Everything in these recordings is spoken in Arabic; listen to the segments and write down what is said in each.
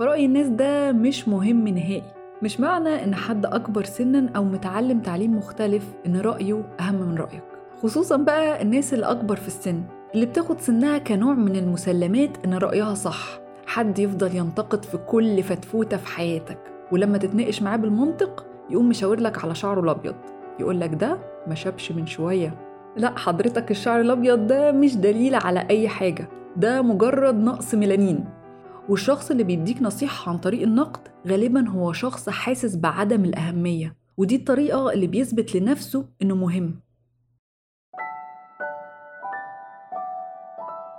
فرأي الناس ده مش مهم نهائي. مش معنى إن حد أكبر سنا أو متعلم تعليم مختلف إن رأيه أهم من رأيك. خصوصا بقى الناس اللي أكبر في السن اللي بتاخد سنها كنوع من المسلمات إن رأيها صح. حد يفضل ينتقد في كل فتفوتة في حياتك ولما تتناقش معاه بالمنطق يقوم مشاور لك على شعره الأبيض. يقول لك ده ما شابش من شوية. لا حضرتك الشعر الأبيض ده مش دليل على أي حاجة. ده مجرد نقص ميلانين. والشخص اللي بيديك نصيحة عن طريق النقد غالبا هو شخص حاسس بعدم الأهمية ودي الطريقة اللي بيثبت لنفسه إنه مهم.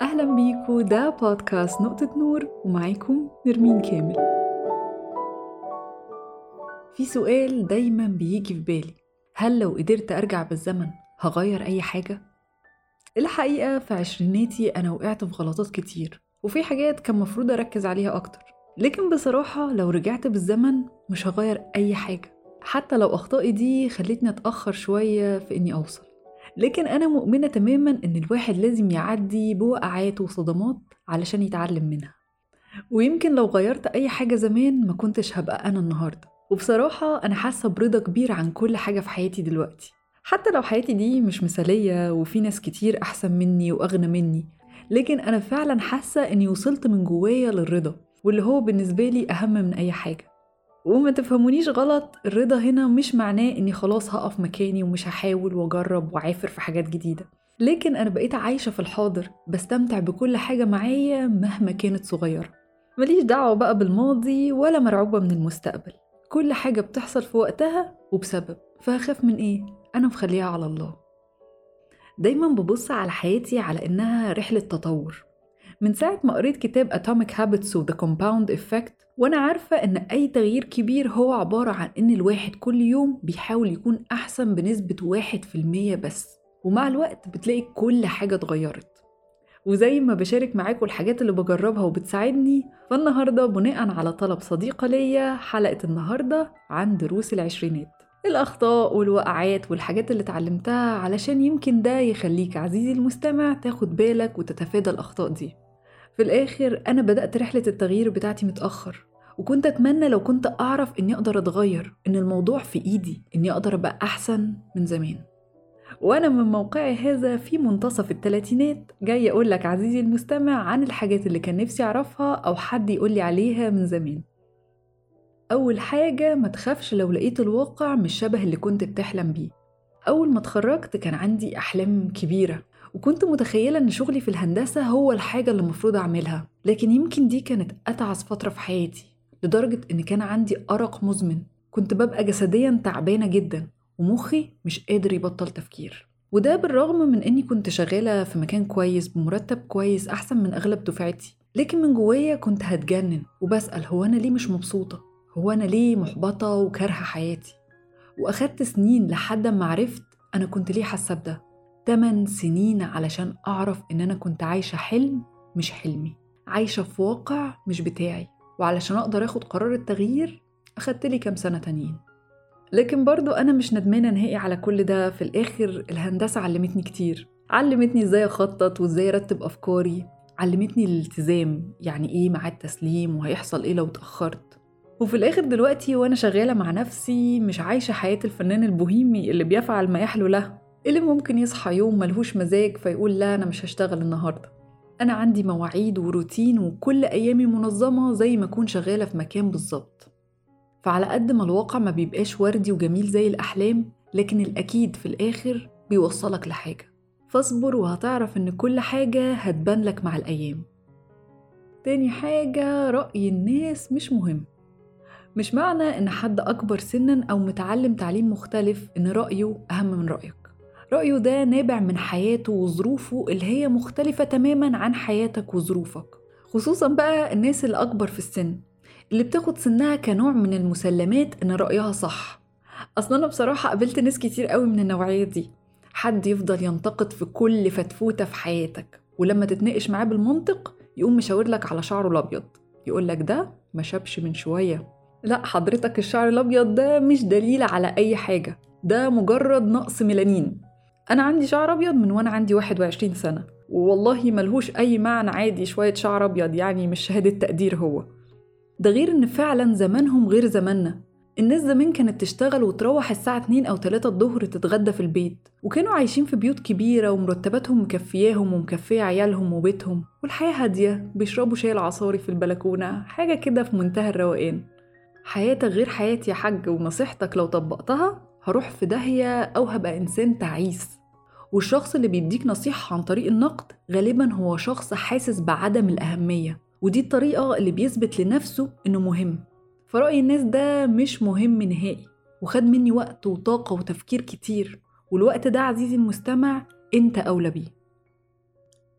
أهلا بيكو ده بودكاست نقطة نور ومعاكم نرمين كامل. في سؤال دايما بيجي في بالي هل لو قدرت أرجع بالزمن هغير أي حاجة؟ الحقيقة في عشريناتي أنا وقعت في غلطات كتير. وفي حاجات كان مفروض أركز عليها أكتر. لكن بصراحة لو رجعت بالزمن مش هغير أي حاجة. حتى لو أخطائي دي خلتني أتأخر شوية في إني أوصل. لكن أنا مؤمنة تماما إن الواحد لازم يعدي بوقعات وصدمات علشان يتعلم منها. ويمكن لو غيرت أي حاجة زمان ما كنتش هبقى أنا النهاردة. وبصراحة أنا حاسة برضا كبير عن كل حاجة في حياتي دلوقتي. حتى لو حياتي دي مش مثالية وفي ناس كتير أحسن مني وأغنى مني لكن أنا فعلا حاسة إني وصلت من جوايا للرضا واللي هو بالنسبة لي أهم من أي حاجة. وما تفهمونيش غلط الرضا هنا مش معناه إني خلاص هقف مكاني ومش هحاول وأجرب وعافر في حاجات جديدة. لكن أنا بقيت عايشة في الحاضر بستمتع بكل حاجة معايا مهما كانت صغيرة. ماليش دعوة بقى بالماضي ولا مرعوبة من المستقبل. كل حاجة بتحصل في وقتها وبسبب. فهخاف من إيه؟ أنا مخليها على الله. دايما ببص على حياتي على إنها رحلة تطور. من ساعة ما قريت كتاب Atomic Habits و The Compound Effect وأنا عارفة إن أي تغيير كبير هو عبارة عن إن الواحد كل يوم بيحاول يكون أحسن بنسبة واحد في المية بس ومع الوقت بتلاقي كل حاجة اتغيرت. وزي ما بشارك معاكم الحاجات اللي بجربها وبتساعدني فالنهاردة بناء على طلب صديقة ليا حلقة النهاردة عن دروس العشرينات. الأخطاء والوقعات والحاجات اللي اتعلمتها علشان يمكن ده يخليك عزيزي المستمع تاخد بالك وتتفادى الأخطاء دي. في الآخر أنا بدأت رحلة التغيير بتاعتي متأخر وكنت أتمنى لو كنت أعرف إني أقدر أتغير إن الموضوع في إيدي إني أقدر أبقى أحسن من زمان. وأنا من موقعي هذا في منتصف الثلاثينات جاي أقول لك عزيزي المستمع عن الحاجات اللي كان نفسي أعرفها أو حد يقول لي عليها من زمان. أول حاجة ما تخافش لو لقيت الواقع مش شبه اللي كنت بتحلم بيه. أول ما اتخرجت كان عندي أحلام كبيرة وكنت متخيلة إن شغلي في الهندسة هو الحاجة اللي المفروض أعملها لكن يمكن دي كانت أتعس فترة في حياتي لدرجة إن كان عندي أرق مزمن. كنت ببقى جسديا تعبانة جدا ومخي مش قادر يبطل تفكير. وده بالرغم من إني كنت شغالة في مكان كويس بمرتب كويس أحسن من أغلب دفعتي. لكن من جوايا كنت هتجنن وبسأل هو أنا ليه مش مبسوطة؟ هو أنا ليه محبطة وكارهة حياتي؟ وأخدت سنين لحد ما عرفت أنا كنت ليه حاسة بده. 8 سنين علشان أعرف إن أنا كنت عايشة حلم مش حلمي. عايشة في واقع مش بتاعي. وعلشان أقدر أخد قرار التغيير أخدت لي كام سنة تانيين. لكن برضو أنا مش ندمانة نهائي على كل ده. في الآخر الهندسة علمتني كتير. علمتني إزاي أخطط وإزاي أرتب أفكاري. علمتني الالتزام يعني إيه ميعاد تسليم وهيحصل إيه لو اتأخرت. وفي الآخر دلوقتي وأنا شغالة مع نفسي مش عايشة حياة الفنان البوهيمي اللي بيفعل ما يحلو له اللي ممكن يصحى يوم ملهوش مزاج فيقول لا أنا مش هشتغل النهاردة. أنا عندي مواعيد وروتين وكل أيامي منظمة زي ما أكون شغالة في مكان بالظبط. فعلى قد ما الواقع ما بيبقاش وردي وجميل زي الأحلام لكن الأكيد في الآخر بيوصلك لحاجة. فاصبر وهتعرف إن كل حاجة هتبان لك مع الأيام. تاني حاجة رأي الناس مش مهم. مش معنى إن حد أكبر سنا أو متعلم تعليم مختلف إن رأيه أهم من رأيك. رأيه ده نابع من حياته وظروفه اللي هي مختلفة تماما عن حياتك وظروفك. خصوصا بقى الناس اللي أكبر في السن اللي بتاخد سنها كنوع من المسلمات إن رأيها صح. أصلا أنا بصراحة قابلت ناس كتير قوي من النوعية دي. حد يفضل ينتقد في كل فتفوتة في حياتك ولما تتناقش معاه بالمنطق يقوم مشاور لك على شعره الأبيض. يقول لك ده ما شابش من شوية. لا حضرتك الشعر الأبيض ده مش دليل على أي حاجة ده مجرد نقص ميلانين. أنا عندي شعر أبيض من وأنا عندي 21 سنة والله ملهوش أي معنى عادي شوية شعر أبيض يعني مش شهادة تقدير هو. ده غير إن فعلا زمانهم غير زماننا. الناس زمان كانت تشتغل وتروح الساعة 2 أو 3 الظهر تتغدى في البيت وكانوا عايشين في بيوت كبيرة ومرتباتهم مكفياهم ومكفية عيالهم وبيتهم والحياة هادية بيشربوا شاي العصاري في البلكونة حاجة كده في منتهى الروقان. حياتك غير حياتي يا حاج ونصيحتك لو طبقتها هروح في داهية أو هبقى إنسان تعيس. والشخص اللي بيديك نصيحة عن طريق النقد غالبا هو شخص حاسس بعدم الأهمية ودي الطريقة اللي بيثبت لنفسه إنه مهم. فرأي الناس ده مش مهم نهائي وخد مني وقت وطاقة وتفكير كتير. والوقت ده عزيزي المستمع أنت أولى بيه.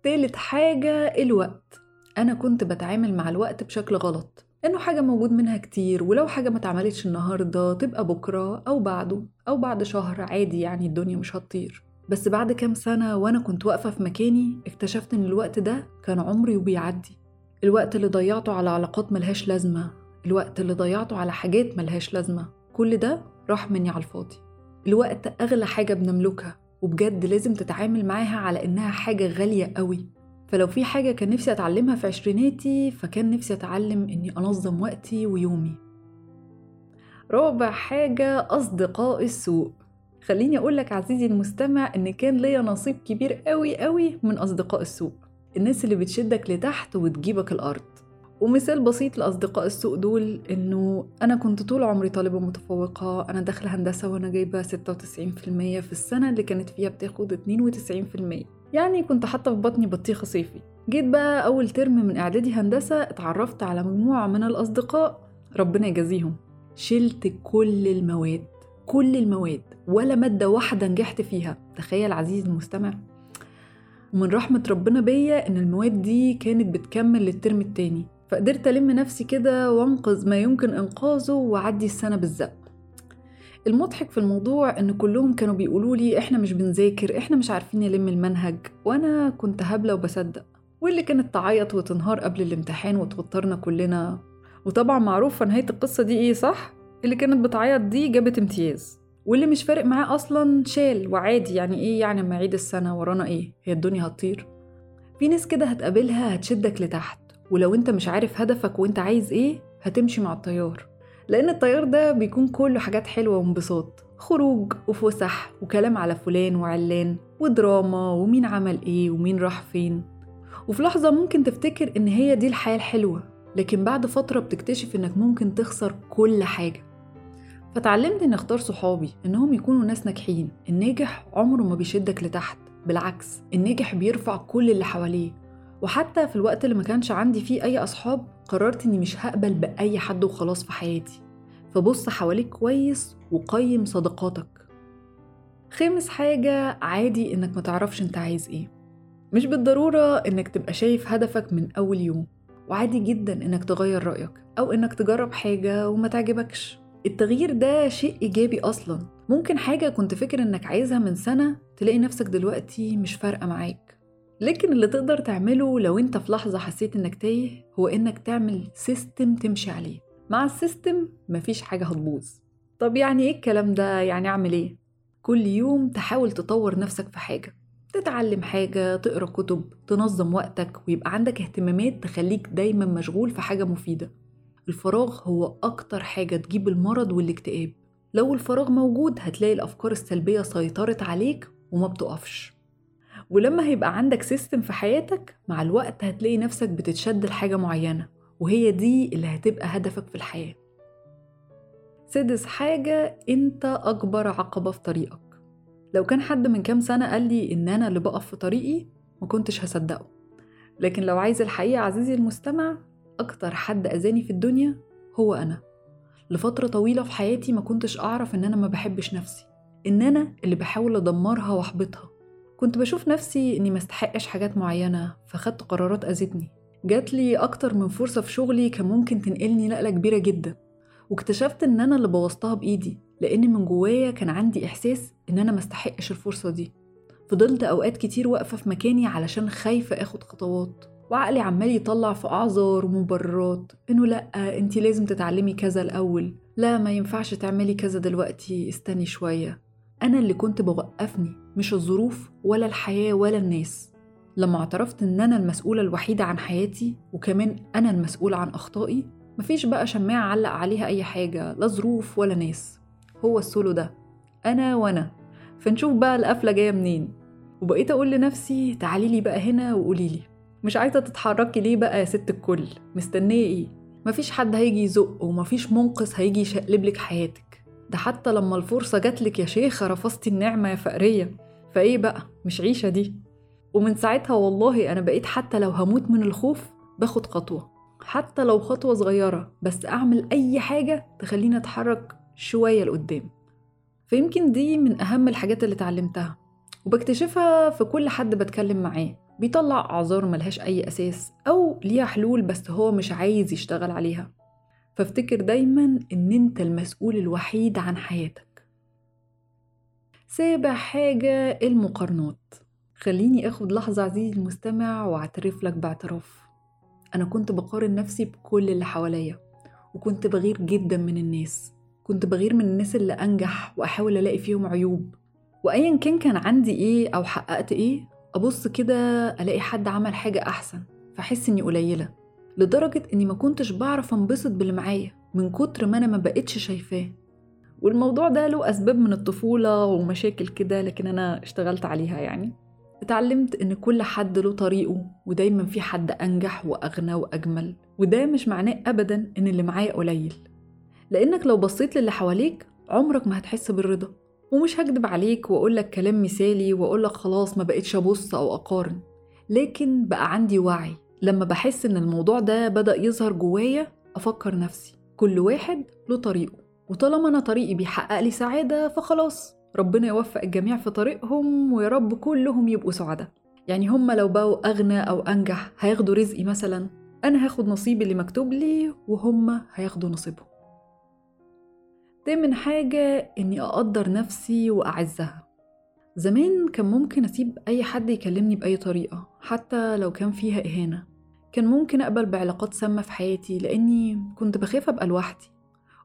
تالت حاجة الوقت. أنا كنت بتعامل مع الوقت بشكل غلط. إنه حاجة موجود منها كتير ولو حاجة ما اتعملتش النهاردة تبقى بكرة أو بعده أو بعد شهر عادي يعني الدنيا مش هتطير. بس بعد كام سنة وأنا كنت واقفة في مكاني اكتشفت إن الوقت ده كان عمري وبيعدي. الوقت اللي ضيعته على علاقات ملهاش لازمة الوقت اللي ضيعته على حاجات ملهاش لازمة كل ده راح مني على الفاضي. الوقت أغلى حاجة بنملكها وبجد لازم تتعامل معاها على إنها حاجة غالية قوي. فلو في حاجة كان نفسي أتعلمها في عشريناتي فكان نفسي أتعلم إني أنظم وقتي ويومي. رابع حاجة أصدقاء السوء. خليني أقولك عزيزي المستمع إن كان ليا نصيب كبير قوي قوي من أصدقاء السوء. الناس اللي بتشدك لتحت وتجيبك الأرض. ومثال بسيط لأصدقاء السوق دول إنه أنا كنت طول عمري طالبة متفوقة أنا داخلة هندسة وأنا جايبة 96% في السنة اللي كانت فيها بتاخد 92% يعني كنت حاطة في بطني بطيخة صيفي. جيت بقى أول ترم من إعدادي هندسة اتعرفت على مجموعة من الأصدقاء ربنا يجازيهم. شلت كل المواد كل المواد ولا مادة واحدة نجحت فيها. تخيل عزيزي المستمع. ومن رحمة ربنا بيا إن المواد دي كانت بتكمل للترم التاني. فقدرت ألم نفسي كده وأنقذ ما يمكن إنقاذه وأعدي السنة بالزق المضحك في الموضوع إن كلهم كانوا بيقولوا لي إحنا مش بنذاكر إحنا مش عارفين نلم المنهج وأنا كنت هبلة وبصدق. واللي كانت تعيط وتنهار قبل الامتحان وتوترنا كلنا. وطبعا معروفة نهاية القصة دي إيه صح؟ اللي كانت بتعيط دي جابت امتياز. واللي مش فارق معاه أصلا شال وعادي يعني إيه يعني أما أعيد السنة ورانا إيه؟ هي الدنيا هتطير. في ناس كده هتقابلها هتشدك لتحت ولو أنت مش عارف هدفك وأنت عايز إيه هتمشي مع التيار. لأن التيار ده بيكون كله حاجات حلوة وانبساط. خروج وفسح وكلام على فلان وعلان ودراما ومين عمل إيه ومين راح فين. وفي لحظة ممكن تفتكر إن هي دي الحياة الحلوة لكن بعد فترة بتكتشف إنك ممكن تخسر كل حاجة. فتعلمت اني اختار صحابي إنهم يكونوا ناس ناجحين. الناجح عمره ما بيشدك لتحت بالعكس الناجح بيرفع كل اللي حواليه. وحتى في الوقت اللي ما كانش عندي فيه أي أصحاب قررت إني مش هقبل بأي حد وخلاص في حياتي. فبص حواليك كويس وقيم صداقاتك. خامس حاجة عادي إنك ما تعرفش أنت عايز إيه. مش بالضرورة إنك تبقى شايف هدفك من أول يوم وعادي جدا إنك تغير رأيك أو إنك تجرب حاجة وما تعجبكش. التغيير ده شيء إيجابي أصلا. ممكن حاجة كنت فاكر إنك عايزها من سنة تلاقي نفسك دلوقتي مش فارقة معاك. لكن اللي تقدر تعمله لو أنت في لحظة حسيت إنك تايه هو إنك تعمل system تمشي عليه. مع ال system مفيش حاجة هتبوظ. طب يعني إيه الكلام ده؟ يعني أعمل إيه؟ كل يوم تحاول تطور نفسك في حاجة. تتعلم حاجة تقرأ كتب تنظم وقتك ويبقى عندك اهتمامات تخليك دايما مشغول في حاجة مفيدة. الفراغ هو أكتر حاجة تجيب المرض والاكتئاب. لو الفراغ موجود هتلاقي الأفكار السلبية سيطرت عليك وما بتقفش. ولما هيبقى عندك سيستم في حياتك مع الوقت هتلاقي نفسك بتتشد لحاجة معينة. وهي دي اللي هتبقى هدفك في الحياة. سادس حاجة أنت أكبر عقبة في طريقك. لو كان حد من كام سنة قال لي إن أنا اللي بقف في طريقي ما كنتش هصدقه. لكن لو عايز الحقيقة عزيزي المستمع أكتر حد أذاني في الدنيا هو أنا. لفترة طويلة في حياتي ما كنتش أعرف إن أنا ما بحبش نفسي. إن أنا اللي بحاول أدمرها وأحبطها. كنت بشوف نفسي إني مستحقش حاجات معينة فخدت قرارات أذتني. جات لي أكتر من فرصة في شغلي كان ممكن تنقلني نقلة كبيرة جدا. واكتشفت إن أنا اللي بوظتها بإيدي لأن من جوايا كان عندي إحساس إن أنا مستحقش الفرصة دي. فضلت أوقات كتير واقفة في مكاني علشان خايفة آخد خطوات. وعقلي عمال يطلع في أعذار ومبررات إنه لأ أنتي لازم تتعلمي كذا الأول. لا ما ينفعش تعملي كذا دلوقتي استني شوية. أنا اللي كنت بوقفني مش الظروف ولا الحياة ولا الناس. لما اعترفت إن أنا المسؤولة الوحيدة عن حياتي وكمان أنا المسؤولة عن أخطائي مفيش بقى شماعة علق عليها أي حاجة لا ظروف ولا ناس. هو السولو ده أنا وأنا. فنشوف بقى القفلة جاية منين. وبقيت أقول لنفسي تعالي لي بقى هنا وقولي لي. مش عايزة تتحركي ليه بقى يا ست الكل؟ مستنية إيه؟ مفيش حد هيجي يزق ومفيش منقذ هيجي يشقلب لك حياتك. ده حتى لما الفرصة جاتلك يا شيخة رفضتي النعمة يا فقرية. فإيه بقى؟ مش عيشة دي. ومن ساعتها والله أنا بقيت حتى لو هموت من الخوف باخد خطوة. حتى لو خطوة صغيرة بس أعمل أي حاجة تخليني أتحرك شوية لقدام. فيمكن دي من أهم الحاجات اللي اتعلمتها. وبكتشفها في كل حد بتكلم معاه. بيطلع أعذار ملهاش أي أساس أو ليها حلول بس هو مش عايز يشتغل عليها. فافتكر دايما إن أنت المسؤول الوحيد عن حياتك. سابع حاجة المقارنات. خليني أخد لحظة عزيزي المستمع وأعترف لك باعتراف. أنا كنت بقارن نفسي بكل اللي حواليا وكنت بغير جدا من الناس. كنت بغير من الناس اللي أنجح وأحاول ألاقي فيهم عيوب. وأيا كان كان عندي إيه أو حققت إيه أبص كده ألاقي حد عمل حاجة أحسن فأحس إني قليلة. لدرجة إني ما كنتش بعرف أنبسط باللي معايا من كتر ما أنا ما بقتش شايفاه. والموضوع ده له أسباب من الطفولة ومشاكل كده لكن أنا اشتغلت عليها يعني. اتعلمت إن كل حد له طريقه ودايما في حد أنجح وأغنى وأجمل وده مش معناه أبدا إن اللي معايا قليل. لأنك لو بصيت للي حواليك عمرك ما هتحس بالرضا. ومش هكدب عليك وأقولك كلام مثالي وأقولك خلاص ما بقتش أبص أو أقارن. لكن بقى عندي وعي. لما بحس إن الموضوع ده بدأ يظهر جوايا أفكر نفسي. كل واحد له طريقه. وطالما أنا طريقي بيحقق لي سعادة فخلاص. ربنا يوفق الجميع في طريقهم ويا رب كلهم يبقوا سعداء. يعني هم لو بقوا أغنى أو أنجح هياخدوا رزقي مثلا. أنا هاخد نصيبي اللي مكتوب لي وهم هياخدوا نصيبهم. تامن حاجة إني أقدر نفسي وأعزها. زمان كان ممكن أسيب أي حد يكلمني بأي طريقة حتى لو كان فيها إهانة. كان ممكن أقبل بعلاقات سامة في حياتي لأني كنت بخاف أبقى لوحدي.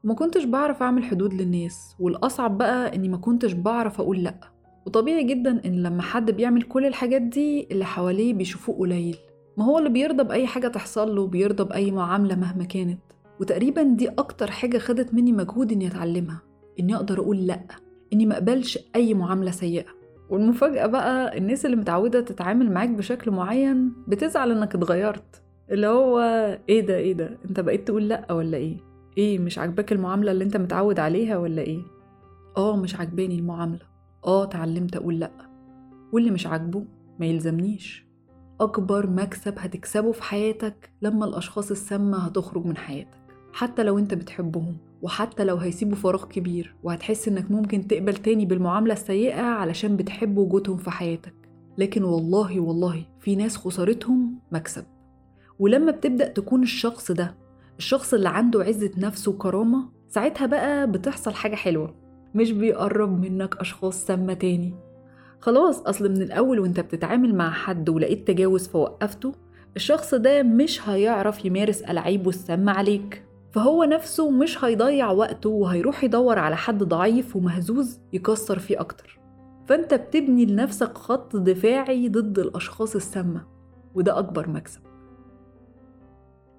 وما كنتش بعرف أعمل حدود للناس والأصعب بقى إني ما كنتش بعرف أقول لأ. وطبيعي جدا إن لما حد بيعمل كل الحاجات دي اللي حواليه بيشوفوه قليل. ما هو اللي بيرضى بأي حاجة تحصل له بيرضى بأي معاملة مهما كانت. وتقريبا دي أكتر حاجة خدت مني مجهود إني أتعلمها إني أقدر أقول لأ إني ما أقبلش أي معاملة سيئة. والمفاجأة بقى الناس اللي متعودة تتعامل معاك بشكل معين بتزعل إنك اتغيرت. اللي هو إيه ده إيه ده أنت بقيت تقول لأ ولا إيه؟ إيه مش عاجباك المعاملة اللي أنت متعود عليها ولا إيه؟ آه مش عاجباني المعاملة. آه اتعلمت أقول لأ. واللي مش عاجبه ما يلزمنيش. أكبر مكسب هتكسبه في حياتك لما الأشخاص السامة هتخرج من حياتك. حتى لو أنت بتحبهم وحتى لو هيسيبوا فراغ كبير وهتحس إنك ممكن تقبل تاني بالمعاملة السيئة علشان بتحب وجودهم في حياتك. لكن والله والله في ناس خسارتهم مكسب. ولما بتبدأ تكون الشخص ده الشخص اللي عنده عزة نفس وكرامة ساعتها بقى بتحصل حاجة حلوة. مش بيقرب منك أشخاص سامة تاني. خلاص أصل من الأول وأنت بتتعامل مع حد ولقيت تجاوز فوقفته الشخص ده مش هيعرف يمارس ألعابه السامة عليك. فهو نفسه مش هيضيع وقته وهيروح يدور على حد ضعيف ومهزوز يكسر فيه أكتر. فأنت بتبني لنفسك خط دفاعي ضد الأشخاص السامة وده أكبر مكسب.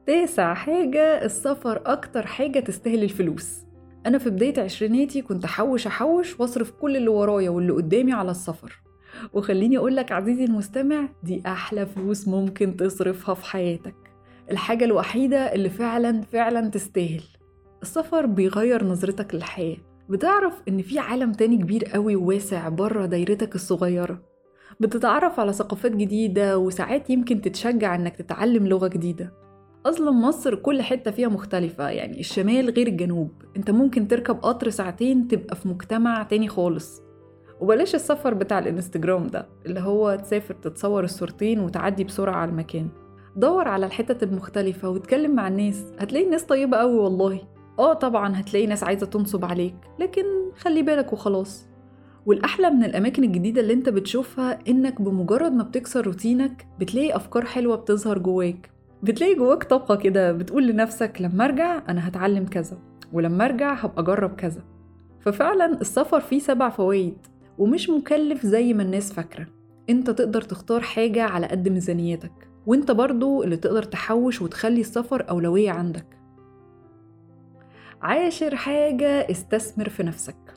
تاسع حاجة السفر أكتر حاجة تستاهل الفلوس. أنا في بداية عشريناتي كنت أحوش أحوش وأصرف كل اللي ورايا واللي قدامي على السفر. وخليني أقولك عزيزي المستمع دي أحلى فلوس ممكن تصرفها في حياتك. الحاجة الوحيدة اللي فعلا فعلا تستاهل. السفر بيغير نظرتك للحياة. بتعرف إن في عالم تاني كبير قوي وواسع بره دايرتك الصغيرة. بتتعرف على ثقافات جديدة وساعات يمكن تتشجع إنك تتعلم لغة جديدة. أصلا مصر كل حتة فيها مختلفة يعني الشمال غير الجنوب. أنت ممكن تركب قطر ساعتين تبقى في مجتمع تاني خالص. وبلاش السفر بتاع الإنستجرام ده اللي هو تسافر تتصور الصورتين وتعدي بسرعة على المكان. دور على الحتت المختلفة واتكلم مع الناس. هتلاقي الناس طيبة قوي والله. آه طبعا هتلاقي ناس عايزة تنصب عليك لكن خلي بالك وخلاص. والأحلى من الأماكن الجديدة اللي أنت بتشوفها إنك بمجرد ما بتكسر روتينك بتلاقي أفكار حلوة بتظهر جواك. بتلاقي جواك طاقة كده بتقول لنفسك لما أرجع أنا هتعلم كذا ولما أرجع هبقى أجرب كذا. ففعلا السفر فيه سبع فوائد ومش مكلف زي ما الناس فاكرة. أنت تقدر تختار حاجة على قد ميزانيتك وأنت برضو اللي تقدر تحوش وتخلي السفر أولوية عندك. عاشر حاجة استثمر في نفسك.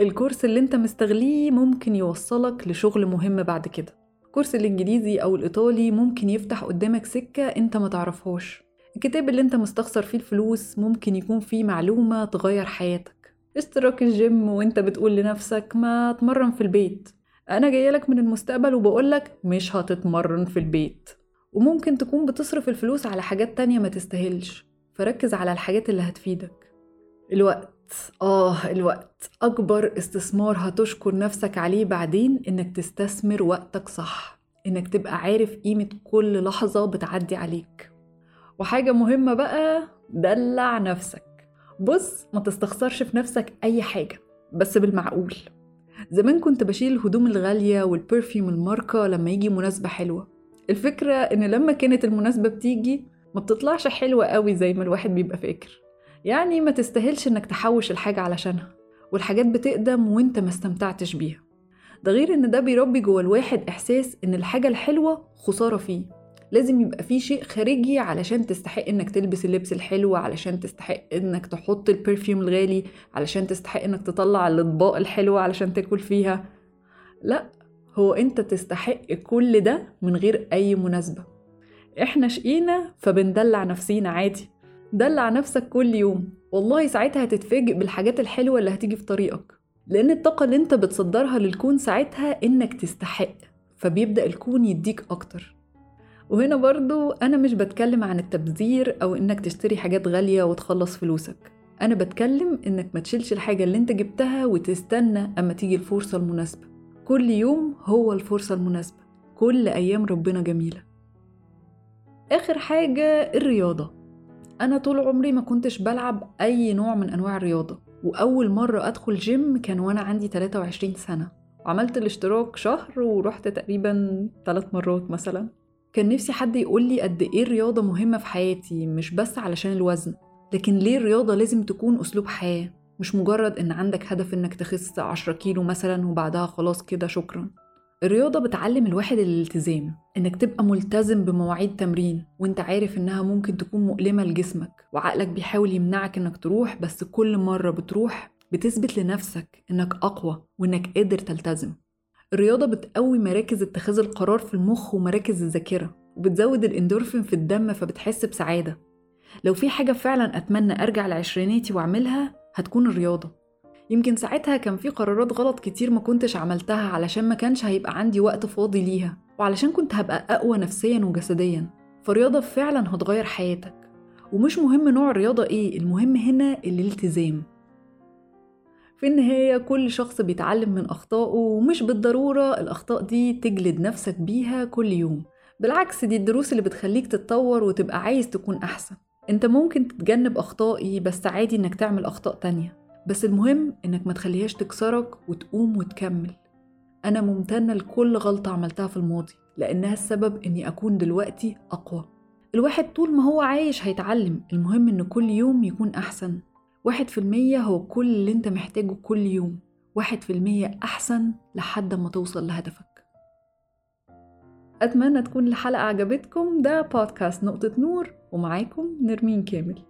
الكورس اللي أنت مستغليه ممكن يوصلك لشغل مهم بعد كده. كورس الإنجليزي أو الإيطالي ممكن يفتح قدامك سكة أنت ما تعرفهاش. الكتاب اللي أنت مستخسر فيه الفلوس ممكن يكون فيه معلومة تغير حياتك. اشتراك الجيم وأنت بتقول لنفسك ما تمرن في البيت. أنا جايلك من المستقبل وبقولك مش هتتمرن في البيت. وممكن تكون بتصرف الفلوس على حاجات تانية ما تستاهلش. فركز على الحاجات اللي هتفيدك. الوقت. آه الوقت. أكبر استثمار هتشكر نفسك عليه بعدين إنك تستثمر وقتك صح. إنك تبقى عارف قيمة كل لحظة بتعدي عليك. وحاجة مهمة بقى دلع نفسك. بص ما تستخسرش في نفسك أي حاجة بس بالمعقول. زمان كنت بشيل الهدوم الغالية والبرفيوم الماركة لما يجي مناسبة حلوة. الفكرة إن لما كانت المناسبة بتيجي ما بتطلعش حلوة قوي زي ما الواحد بيبقى فاكر. يعني ما تستاهلش إنك تحوش الحاجة علشانها والحاجات بتقدم وإنت ما استمتعتش بيها. ده غير إن ده بيربي جوه الواحد إحساس إن الحاجة الحلوة خسارة فيه. لازم يبقى فيه شيء خارجي علشان تستحق إنك تلبس اللبس الحلو علشان تستحق إنك تحط البرفيوم الغالي علشان تستحق إنك تطلع الأطباق الحلوة علشان تاكل فيها. لأ هو إنت تستحق كل ده من غير أي مناسبة. إحنا شقينا فبندلع نفسينا عادي. دلع نفسك كل يوم. والله ساعتها هتتفاجئ بالحاجات الحلوة اللي هتيجي في طريقك. لأن الطاقة اللي أنت بتصدرها للكون ساعتها إنك تستحق فبيبدأ الكون يديك أكتر. وهنا برضو أنا مش بتكلم عن التبذير أو إنك تشتري حاجات غالية وتخلص فلوسك. أنا بتكلم إنك ما تشيلش الحاجة اللي أنت جبتها وتستنى أما تيجي الفرصة المناسبة. كل يوم هو الفرصة المناسبة. كل أيام ربنا جميلة. آخر حاجة الرياضة. أنا طول عمري ما كنتش بلعب أي نوع من أنواع الرياضة وأول مرة أدخل جيم كان وأنا عندي 23 سنة. وعملت الاشتراك شهر ورحت تقريبا ثلاث مرات مثلا. كان نفسي حد يقول لي قد إيه الرياضة مهمة في حياتي مش بس علشان الوزن. لكن ليه الرياضة لازم تكون أسلوب حياة؟ مش مجرد إن عندك هدف إنك تخس عشرة كيلو مثلا وبعدها خلاص كده شكرا. الرياضة بتعلم الواحد الالتزام إنك تبقى ملتزم بمواعيد تمرين وإنت عارف إنها ممكن تكون مؤلمة لجسمك وعقلك بيحاول يمنعك إنك تروح بس كل مرة بتروح بتثبت لنفسك إنك أقوى وإنك قادر تلتزم. الرياضة بتقوي مراكز اتخاذ القرار في المخ ومراكز الذاكرة وبتزود الإندورفين في الدم فبتحس بسعادة. لو في حاجة فعلا أتمنى أرجع لعشريناتي وأعملها هتكون الرياضة. يمكن ساعتها كان في قرارات غلط كتير ما كنتش عملتها علشان ما كانش هيبقى عندي وقت فاضي ليها وعلشان كنت هبقى أقوى نفسيا وجسديا. فالرياضة فعلا هتغير حياتك. ومش مهم نوع الرياضة إيه المهم هنا الالتزام. في النهاية كل شخص بيتعلم من أخطائه ومش بالضرورة الأخطاء دي تجلد نفسك بيها كل يوم. بالعكس دي الدروس اللي بتخليك تتطور وتبقى عايز تكون أحسن. أنت ممكن تتجنب أخطائي بس عادي إنك تعمل أخطاء تانية. بس المهم إنك ما تخليهاش تكسرك وتقوم وتكمل. أنا ممتنة لكل غلطة عملتها في الماضي لأنها السبب إني أكون دلوقتي أقوى. الواحد طول ما هو عايش هيتعلم المهم إن كل يوم يكون أحسن. واحد في المية هو كل اللي أنت محتاجه كل يوم. واحد في المية أحسن لحد ما توصل لهدفك. أتمنى تكون الحلقة عجبتكم. ده بودكاست نقطة نور ومعاكم نرمين كامل.